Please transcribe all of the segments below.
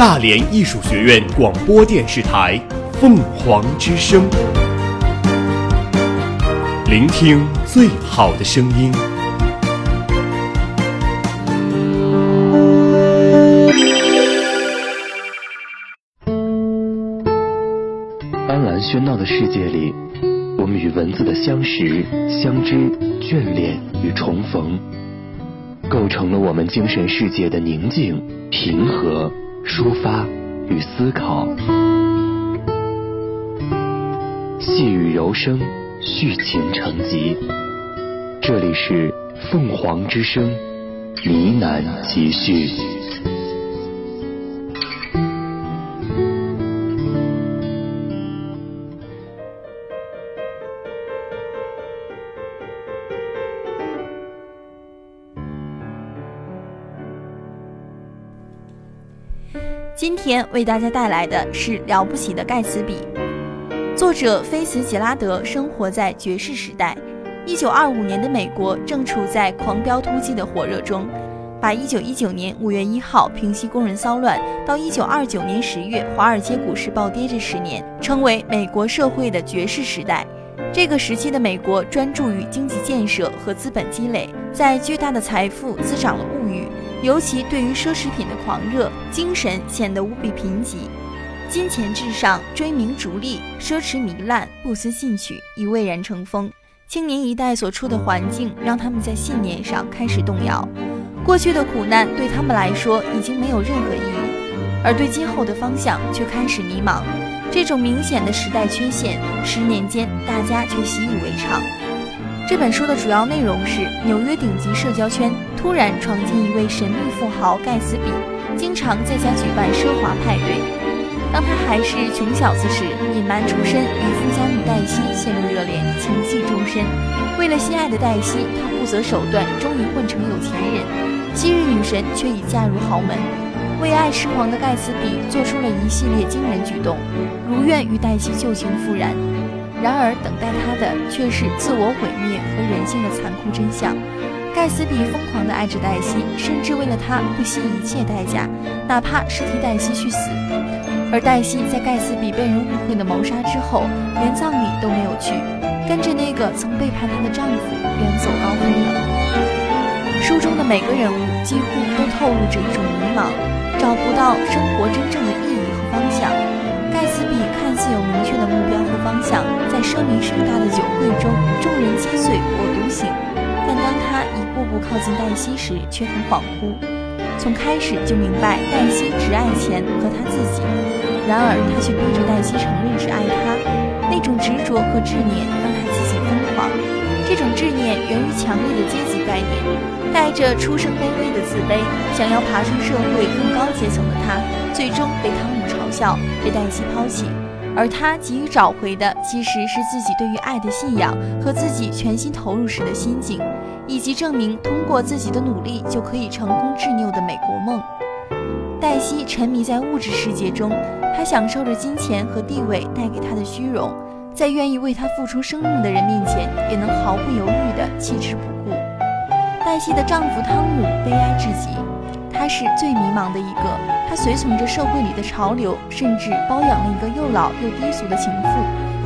大连艺术学院广播电视台《凤凰之声》，聆听最好的声音。斑斓喧闹的世界里，我们与文字的相识、相知、眷恋与重逢，构成了我们精神世界的宁静、平和。抒发与思考，细雨柔声，续情成集。这里是凤凰之声呢喃集序。天为大家带来的是《了不起的盖茨比》。作者菲茨杰拉德生活在爵士时代。一九二五年的美国正处在狂飙突击的火热中，把一九一九年五月一号平息工人骚乱到一九二九年十月华尔街股市暴跌这十年称为美国社会的爵士时代。这个时期的美国专注于经济建设和资本积累，在巨大的财富滋长了。尤其对于奢侈品的狂热，精神显得无比贫瘠，金钱至上，追名逐利，奢侈糜烂，不思进取，已蔚然成风。青年一代所处的环境，让他们在信念上开始动摇。过去的苦难对他们来说已经没有任何意义，而对今后的方向却开始迷茫。这种明显的时代缺陷，十年间大家却习以为常。这本书的主要内容是纽约顶级社交圈突然闯进一位神秘富豪盖茨比，经常在家举办奢华派对。当他还是穷小子时，隐瞒出身，与富家女黛西陷入热恋，情系终身。为了心爱的黛西，他不择手段，终于混成有钱人。昔日女神却已嫁入豪门。为爱痴狂的盖茨比做出了一系列惊人举动，如愿与黛西旧情复燃。然而，等待他的却是自我毁灭和人性的残酷真相。盖茨比疯狂地爱着黛西，甚至为了她不惜一切代价，哪怕是替黛西去死。而黛西在盖茨比被人误会的谋杀之后，连葬礼都没有去，跟着那个曾背叛她的丈夫远走高飞了。书中的每个人物几乎都透露着一种迷茫，找不到生活真正的意义和方向。斯比看似有明确的目标和方向。奢靡盛大的酒会中，众人皆醉我独醒。但当他一步步靠近黛西时，却很恍惚。从开始就明白黛西只爱钱和他自己，然而他却逼着黛西承认只爱他。那种执着和执念让他自己疯狂。这种执念源于强烈的阶级概念，带着出生卑微的自卑，想要爬上社会更高阶层的他，最终被汤姆笑，被黛西抛弃。而他急于找回的，其实是自己对于爱的信仰和自己全心投入时的心境，以及证明通过自己的努力就可以成功执拗的美国梦。黛西沉迷在物质世界中，她享受着金钱和地位带给她的虚荣，在愿意为她付出生命的人面前，也能毫不犹豫地弃之不顾。黛西的丈夫汤姆悲哀至极。他是最迷茫的一个，他随从着社会里的潮流，甚至包养了一个又老又低俗的情妇，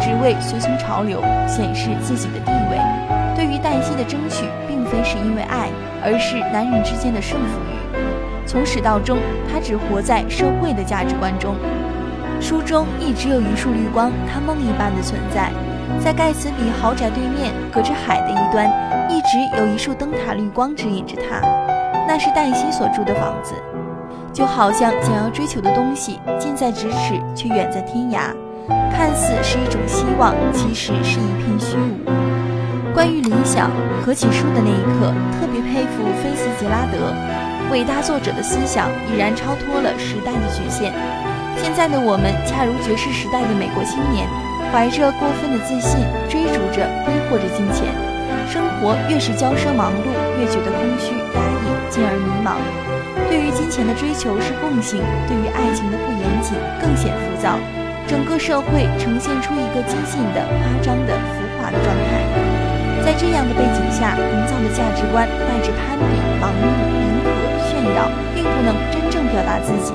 只为随从潮流，显示自己的地位。对于黛西的争取，并非是因为爱，而是男人之间的胜负欲。从始到终，他只活在社会的价值观中。书中一直有一束绿光，他梦一般的存在，在盖茨比豪宅对面，隔着海的一端，一直有一束灯塔绿光指引着他。那是黛西所住的房子，就好像想要追求的东西近在咫尺，却远在天涯。看似是一种希望，其实是一片虚无。关于理想，合起书的那一刻，特别佩服菲茨杰拉德，伟大作者的思想已然超脱了时代的局限。现在的我们，恰如爵士时代的美国青年，怀着过分的自信，追逐着、挥霍着金钱。生活越是骄奢忙碌，越觉得空虚，进而迷茫。对于金钱的追求是共性，对于爱情的不严谨更显浮躁。整个社会呈现出一个激进的、夸张的、浮华的状态。在这样的背景下，营造的价值观带着攀比、盲目、迎合、炫耀，并不能真正表达自己。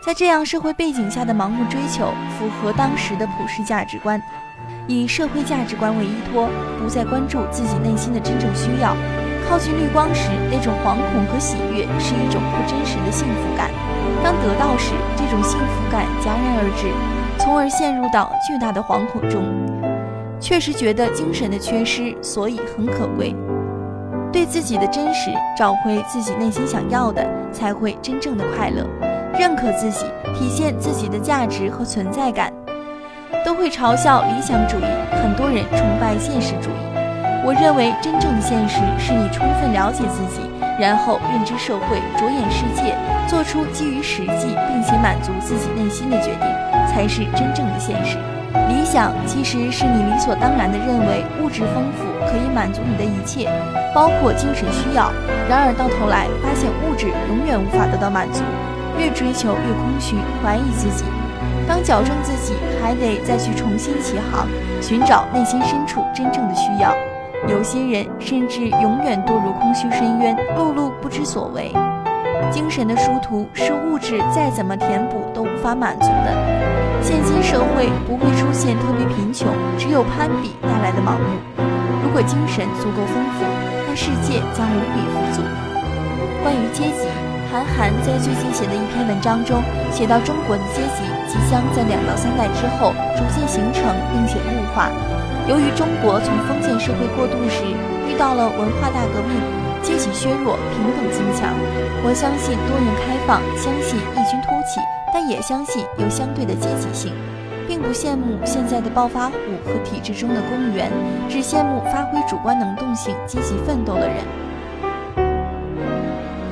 在这样社会背景下的盲目追求，符合当时的普世价值观，以社会价值观为依托，不再关注自己内心的真正需要。靠近绿光时，那种惶恐和喜悦是一种不真实的幸福感；当得到时，这种幸福感戛然而止，从而陷入到巨大的惶恐中。确实觉得精神的缺失，所以很可贵。对自己的真实，找回自己内心想要的，才会真正的快乐。认可自己，体现自己的价值和存在感，都会嘲笑理想主义。很多人崇拜现实主义。我认为真正的现实是你充分了解自己，然后认知社会、着眼世界，做出基于实际并且满足自己内心的决定，才是真正的现实。理想其实是你理所当然地认为物质丰富可以满足你的一切，包括精神需要。然而到头来发现物质永远无法得到满足，越追求越空虚，怀疑自己。当矫正自己，还得再去重新起航，寻找内心深处真正的需要。有些人甚至永远堕入空虚深渊，碌碌不知所为。精神的殊途是物质再怎么填补都无法满足的。现今社会不会出现特别贫穷，只有攀比带来的盲目。如果精神足够丰富，那世界将无比富足。关于阶级，韩寒在最近写的一篇文章中写到，中国的阶级即将在两到三代之后逐渐形成并且固化。由于中国从封建社会过渡时遇到了文化大革命，阶级削弱，平等增强。我相信多元开放，相信异军突起，但也相信有相对的阶级性，并不羡慕现在的暴发户和体制中的公务员，只羡慕发挥主观能动性、积极奋斗的人。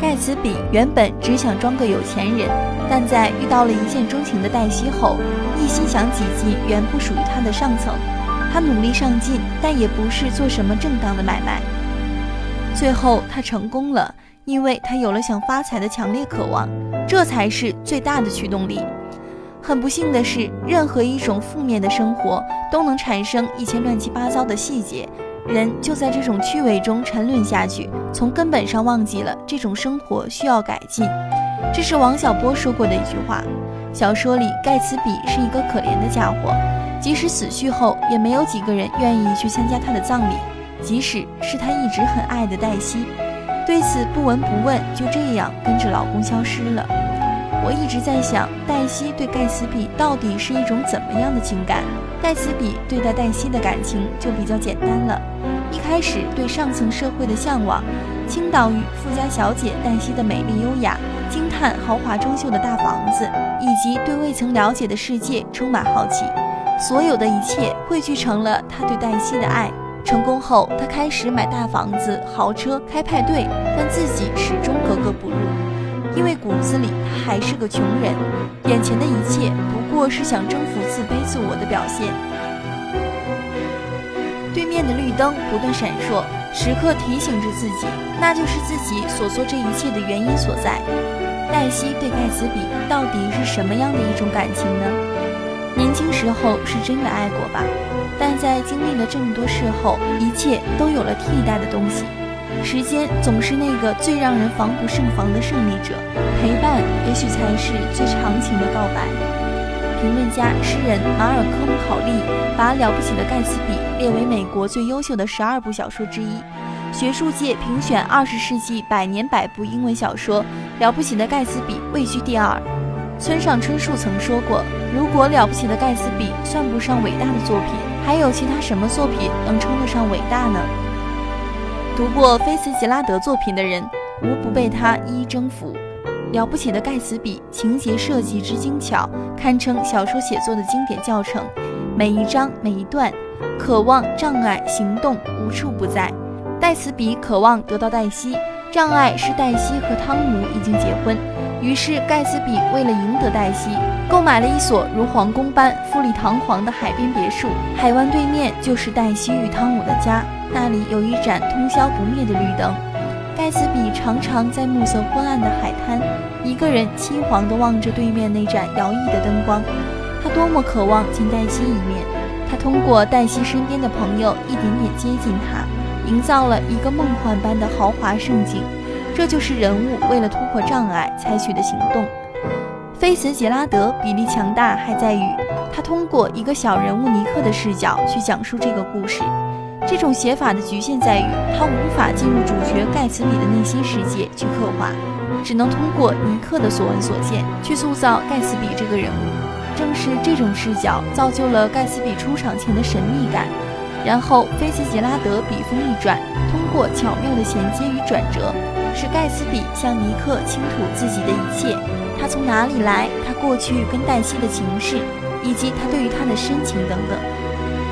盖茨比原本只想装个有钱人，但在遇到了一见钟情的黛西后，一心想挤进原不属于他的上层。他努力上进，但也不是做什么正当的买卖。最后他成功了，因为他有了想发财的强烈渴望，这才是最大的驱动力。很不幸的是，任何一种负面的生活都能产生一些乱七八糟的细节，人就在这种趣味中沉沦下去，从根本上忘记了这种生活需要改进。这是王小波说过的一句话。小说里，盖茨比是一个可怜的家伙。即使死去后，也没有几个人愿意去参加他的葬礼。即使是他一直很爱的黛西，对此不闻不问，就这样跟着老公消失了。我一直在想，黛西对盖茨比到底是一种怎么样的情感？盖茨比对待黛西的感情就比较简单了。一开始对上层社会的向往，倾倒于富家小姐黛西的美丽优雅，惊叹豪华装修的大房子，以及对未曾了解的世界充满好奇。所有的一切汇聚成了他对黛西的爱。成功后，他开始买大房子、豪车、开派对，但自己始终格格不入，因为骨子里他还是个穷人。眼前的一切不过是想征服自卑自我的表现。对面的绿灯不断闪烁，时刻提醒着自己，那就是自己所做这一切的原因所在。黛西对盖茨比到底是什么样的一种感情呢？年轻时候是真的爱过吧，但在经历了这么多事后，一切都有了替代的东西。时间总是那个最让人防不胜防的胜利者，陪伴也许才是最长情的告白。评论家、诗人马尔科姆·考利把《了不起的盖茨比》列为美国最优秀的十二部小说之一，学术界评选二十世纪百年百部英文小说，《了不起的盖茨比》位居第二。村上春树曾说过：“如果了不起的盖茨比算不上伟大的作品，还有其他什么作品能称得上伟大呢？”读过菲茨杰拉德作品的人，无不被他一一征服。了不起的盖茨比情节设计之精巧，堪称小说写作的经典教程。每一章每一段，渴望、障碍、行动无处不在。盖茨比渴望得到黛西，障碍是黛西和汤姆已经结婚。于是，盖茨比为了赢得黛西，购买了一所如皇宫般富丽堂皇的海边别墅。海湾对面就是黛西与汤姆的家，那里有一盏通宵不灭的绿灯。盖茨比常常在暮色昏暗的海滩，一个人凄惶地望着对面那盏摇曳的灯光。他多么渴望见黛西一面！他通过黛西身边的朋友一点点接近她，营造了一个梦幻般的豪华盛景。这就是人物为了突破障碍采取的行动。菲茨杰拉德比例强大还在于，他通过一个小人物尼克的视角去讲述这个故事。这种写法的局限在于，他无法进入主角盖茨比的内心世界去刻画，只能通过尼克的所闻所见去塑造盖茨比这个人物。正是这种视角造就了盖茨比出场前的神秘感。然后，菲茨杰拉德笔锋一转，通过巧妙的衔接与转折，是盖茨比向尼克倾吐自己的一切：他从哪里来，他过去跟黛西的情事，以及他对于她的深情等等，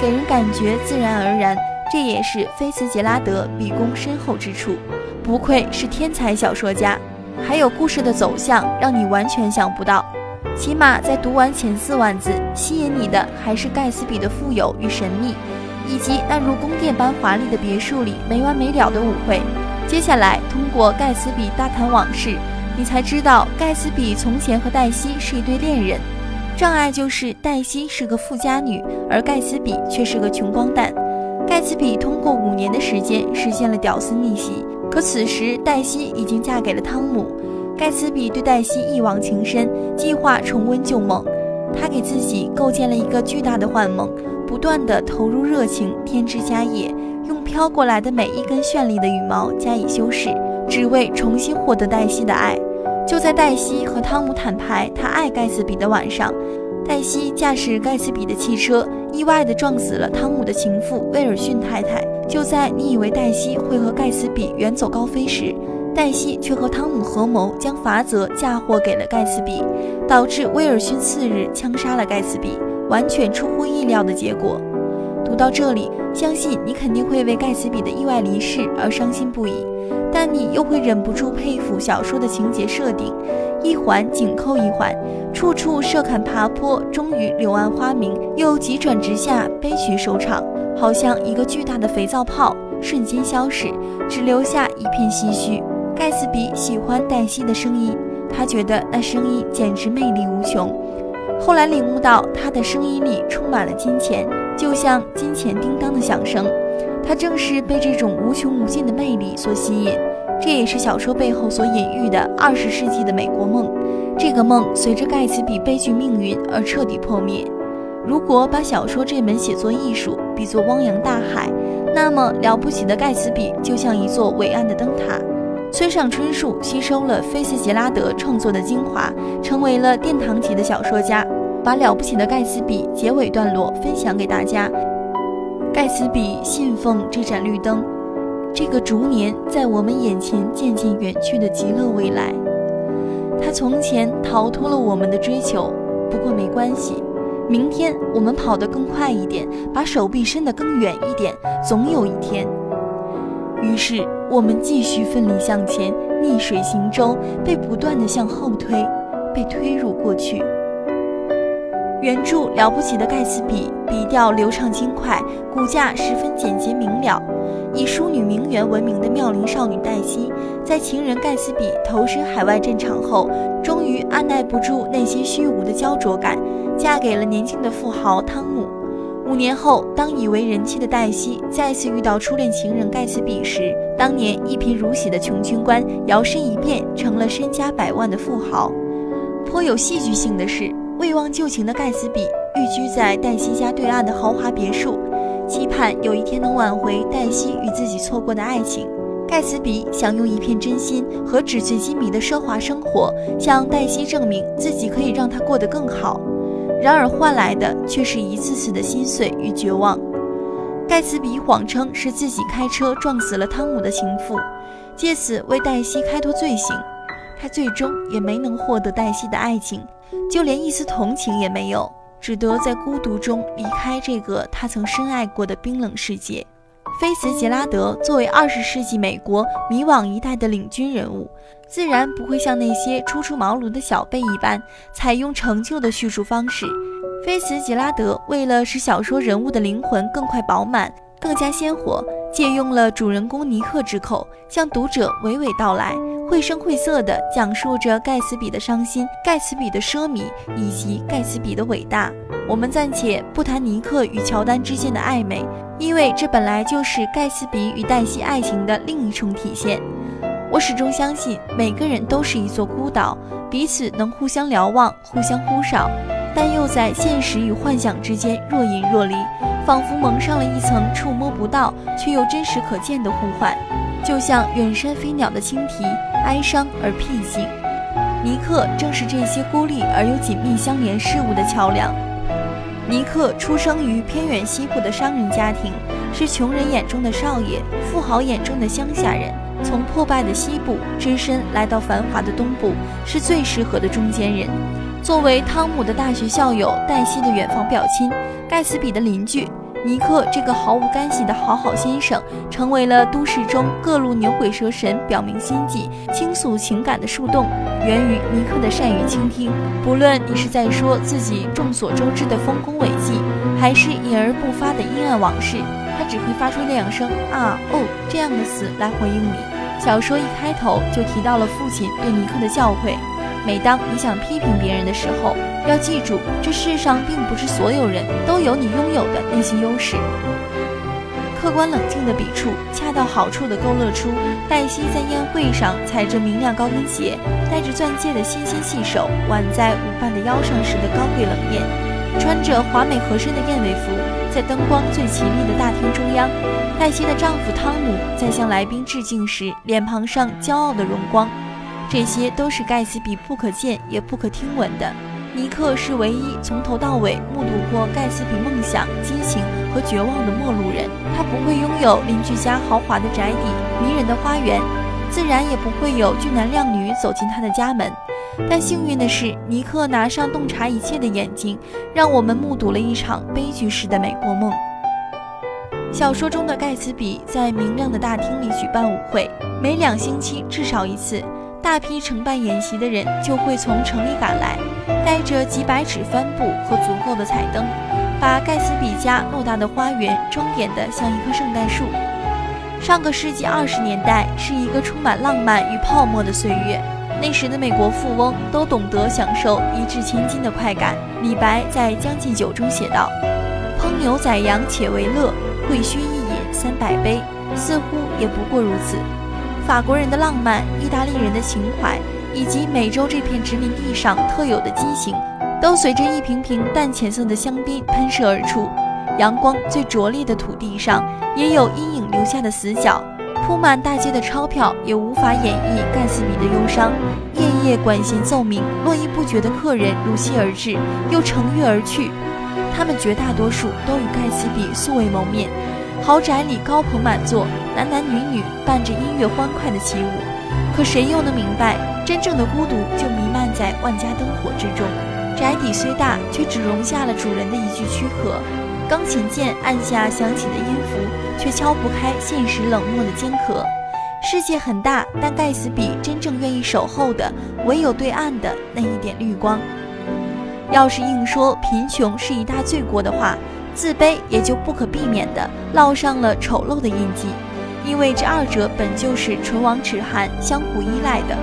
给人感觉自然而然。这也是菲茨杰拉德笔功深厚之处，不愧是天才小说家。还有故事的走向让你完全想不到，起码在读完前四万字，吸引你的还是盖茨比的富有与神秘，以及那如宫殿般华丽的别墅里没完没了的舞会。接下来通过盖茨比大谈往事，你才知道盖茨比从前和黛西是一对恋人，障碍就是黛西是个富家女，而盖茨比却是个穷光蛋。盖茨比通过五年的时间实现了屌丝逆袭，可此时黛西已经嫁给了汤姆。盖茨比对黛西一往情深，计划重温旧梦。他给自己构建了一个巨大的幻梦，不断地投入热情，添枝加叶，用飘过来的每一根绚丽的羽毛加以修饰，只为重新获得黛西的爱。就在黛西和汤姆坦白他爱盖茨比的晚上。黛西驾驶盖茨比的汽车，意外地撞死了汤姆的情妇威尔逊太太。就在你以为黛西会和盖茨比远走高飞时，黛西却和汤姆合谋，将法则嫁祸给了盖茨比，导致威尔逊次日枪杀了盖茨比，完全出乎意料的结果。读到这里，相信你肯定会为盖茨比的意外离世而伤心不已，但你又会忍不住佩服小说的情节设定。一环紧扣一环，处处设坎爬坡，终于柳暗花明，又急转直下，悲剧收场，好像一个巨大的肥皂泡瞬间消失，只留下一片唏嘘。盖茨比喜欢黛西的声音，他觉得那声音简直魅力无穷。后来领悟到，他的声音里充满了金钱，就像金钱叮当的响声。他正是被这种无穷无尽的魅力所吸引。这也是小说背后所隐喻的二十世纪的美国梦。这个梦随着盖茨比悲剧命运而彻底破灭。如果把小说这门写作艺术比作汪洋大海，那么了不起的盖茨比就像一座伟岸的灯塔。村上春树吸收了菲茨杰拉德创作的精华，成为了殿堂级的小说家。把了不起的盖茨比结尾段落分享给大家。盖茨比信奉这盏绿灯。这个逐年在我们眼前渐渐远去的极乐未来，他从前逃脱了我们的追求，不过没关系，明天我们跑得更快一点，把手臂伸得更远一点，总有一天。于是我们继续奋力向前，逆水行舟，被不断的向后推，被推入过去。原著了不起的盖茨比，笔调流畅轻快，骨架十分简洁明了。以淑女名媛闻名的妙龄少女黛西，在情人盖茨比投身海外战场后，终于按耐不住内心虚无的焦灼感，嫁给了年轻的富豪汤姆。五年后，当已为人妻的黛西再次遇到初恋情人盖茨比时，当年一贫如洗的穷军官摇身一变成了身家百万的富豪。颇有戏剧性的是，未忘旧情的盖茨比寓居在黛西家对岸的豪华别墅。期盼有一天能挽回黛西与自己错过的爱情，盖茨比想用一片真心和纸醉金迷的奢华生活向黛西证明自己可以让她过得更好，然而换来的却是一次次的心碎与绝望。盖茨比谎称是自己开车撞死了汤姆的情妇，借此为黛西开脱罪行，他最终也没能获得黛西的爱情，就连一丝同情也没有。只得在孤独中离开这个他曾深爱过的冰冷世界。菲茨杰拉德作为二十世纪美国迷惘一代的领军人物，自然不会像那些初出茅庐的小辈一般采用成就的叙述方式。菲茨杰拉德为了使小说人物的灵魂更快饱满、更加鲜活，借用了主人公尼克之口，向读者娓娓道来。绘声绘色地讲述着盖茨比的伤心、盖茨比的奢靡以及盖茨比的伟大。我们暂且不谈尼克与乔丹之间的暧昧，因为这本来就是盖茨比与黛西爱情的另一重体现。我始终相信，每个人都是一座孤岛，彼此能互相瞭望，互相呼哨，但又在现实与幻想之间若隐若离，仿佛蒙上了一层触摸不到却又真实可见的呼唤，就像远山飞鸟的轻啼，哀伤而僻静。尼克正是这些孤立而又紧密相连事物的桥梁。尼克出生于偏远西部的商人家庭，是穷人眼中的少爷，富豪眼中的乡下人。从破败的西部只身来到繁华的东部，是最适合的中间人。作为汤姆的大学校友，黛西的远房表亲，盖茨比的邻居。尼克这个毫无干系的好好先生，成为了都市中各路牛鬼蛇神表明心迹、倾诉情感的树洞。源于尼克的善于倾听，不论你是在说自己众所周知的丰功伟绩，还是隐而不发的阴暗往事，他只会发出两声啊哦这样的词来回应你。小说一开头就提到了父亲对尼克的教诲。每当你想批评别人的时候，要记住，这世上并不是所有人都有你拥有的那些优势。客观冷静的笔触，恰到好处地勾勒出黛西在宴会上踩着明亮高跟鞋、带着钻戒的纤纤细手挽在舞伴的腰上时的高贵冷艳。穿着华美合身的燕尾服，在灯光最绮丽的大厅中央，黛西的丈夫汤姆在向来宾致敬时脸庞上骄傲的荣光。这些都是盖茨比不可见也不可听闻的。尼克是唯一从头到尾目睹过盖茨比梦想、激情和绝望的陌路人。他不会拥有邻居家豪华的宅邸、迷人的花园，自然也不会有俊男靓女走进他的家门。但幸运的是，尼克拿上洞察一切的眼睛，让我们目睹了一场悲剧式的美国梦。小说中的盖茨比在明亮的大厅里举办舞会，每两星期至少一次。大批承办演习的人就会从城里赶来，带着几百尺帆布和足够的彩灯，把盖茨比家偌大的花园装点得像一棵圣诞树。上个世纪二十年代是一个充满浪漫与泡沫的岁月，那时的美国富翁都懂得享受一掷千金的快感。李白在《将进酒》中写道：“烹牛宰羊且为乐，会须一饮三百杯。”似乎也不过如此。法国人的浪漫，意大利人的情怀，以及美洲这片殖民地上特有的激情，都随着一瓶瓶淡浅色的香槟喷射而出。阳光最灼烈的土地上，也有阴影留下的死角。铺满大街的钞票也无法掩抑盖茨比的忧伤。夜夜管弦奏鸣，络绎不绝的客人如期而至，又乘月而去。他们绝大多数都与盖茨比素未谋面。豪宅里高朋满座，男男女女伴着音乐欢快的起舞。可谁又能明白，真正的孤独就弥漫在万家灯火之中。宅邸虽大，却只容下了主人的一具躯壳。钢琴键按下响起的音符，却敲不开现实冷漠的坚壳。世界很大，但盖茨比真正愿意守候的，唯有对岸的那一点绿光。要是硬说贫穷是一大罪过的话，自卑也就不可避免地烙上了丑陋的印记，因为这二者本就是唇亡齿寒、相互依赖的。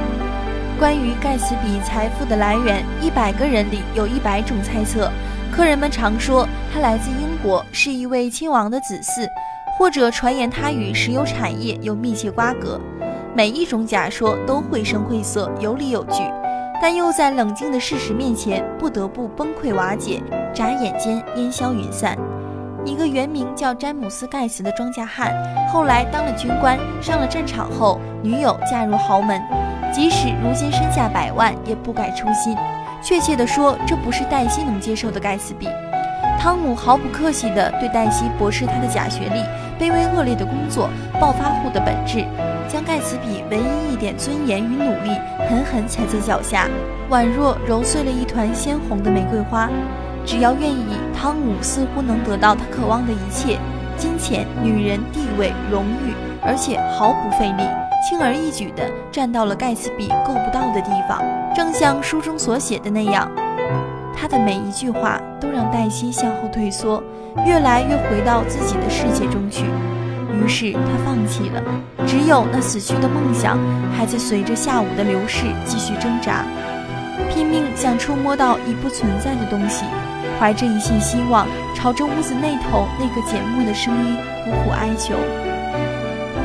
关于盖茨比财富的来源，一百个人里有一百种猜测。客人们常说他来自英国，是一位亲王的子嗣，或者传言他与石油产业有密切瓜葛。每一种假说都绘声绘色、有理有据。但又在冷静的事实面前不得不崩溃瓦解，眨眼间烟消云散。一个原名叫詹姆斯·盖茨的庄稼汉，后来当了军官，上了战场后，女友嫁入豪门，即使如今身价百万，也不改初心。确切地说，这不是黛西能接受的盖茨比。汤姆毫不客气地对黛西驳斥他的假学历、卑微恶劣的工作、暴发户的本质。将盖茨比唯一一点尊严与努力狠狠踩在脚下，宛若揉碎了一团鲜红的玫瑰花。只要愿意，汤姆似乎能得到他渴望的一切：金钱、女人、地位、荣誉，而且毫不费力，轻而易举地站到了盖茨比够不到的地方。正像书中所写的那样，他的每一句话都让黛西向后退缩，越来越回到自己的世界中去。于是他放弃了，只有那死去的梦想还在随着下午的流逝继续挣扎，拼命想触摸到已不存在的东西，怀着一线希望，朝着屋子那头那个缄默的声音苦苦哀求。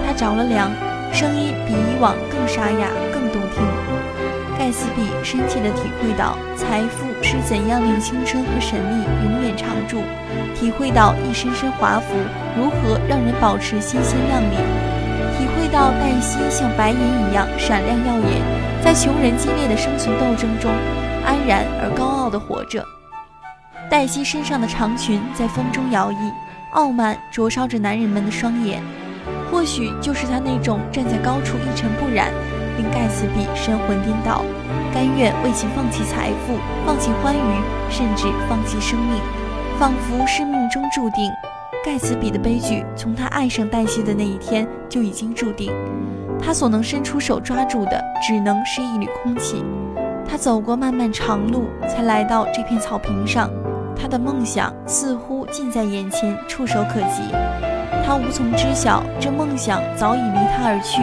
他着了凉，声音比以往更沙哑、更动听。盖茨比深切地体会到财富是怎样令青春和神力永远常驻，体会到一身身华服如何让人保持新鲜亮丽，体会到黛西像白银一样闪亮耀眼，在穷人激烈的生存斗争中安然而高傲地活着。黛西身上的长裙在风中摇曳，傲慢灼烧着男人们的双眼。或许就是她那种站在高处一尘不染。令盖茨比神魂颠倒，甘愿为其放弃财富、放弃欢愉，甚至放弃生命，仿佛是命中注定。盖茨比的悲剧从他爱上黛西的那一天就已经注定，他所能伸出手抓住的只能是一缕空气。他走过漫漫长路，才来到这片草坪上。他的梦想似乎近在眼前，触手可及。他无从知晓，这梦想早已离他而去。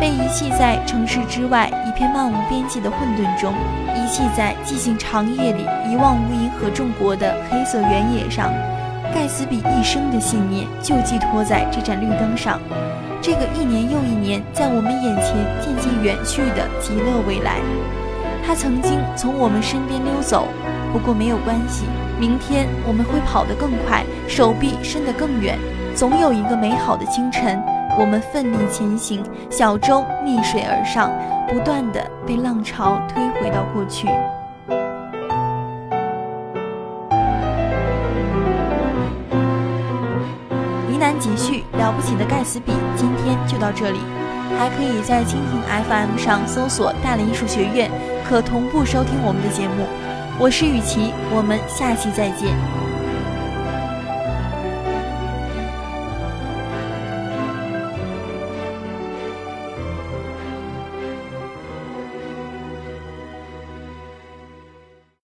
被遗弃在城市之外一片漫无边际的混沌中，遗弃在寂静长夜里一望无垠和众国的黑色原野上。盖茨比一生的信念就寄托在这盏绿灯上，这个一年又一年在我们眼前渐渐远去的极乐未来。他曾经从我们身边溜走，不过没有关系，明天我们会跑得更快，手臂伸得更远，总有一个美好的清晨。我们奋力前行，小舟逆水而上，不断的被浪潮推回到过去。呢喃集续，了不起的盖茨比，今天就到这里。还可以在蜻蜓 FM 上搜索“大连艺术学院”，可同步收听我们的节目。我是雨琦，我们下期再见。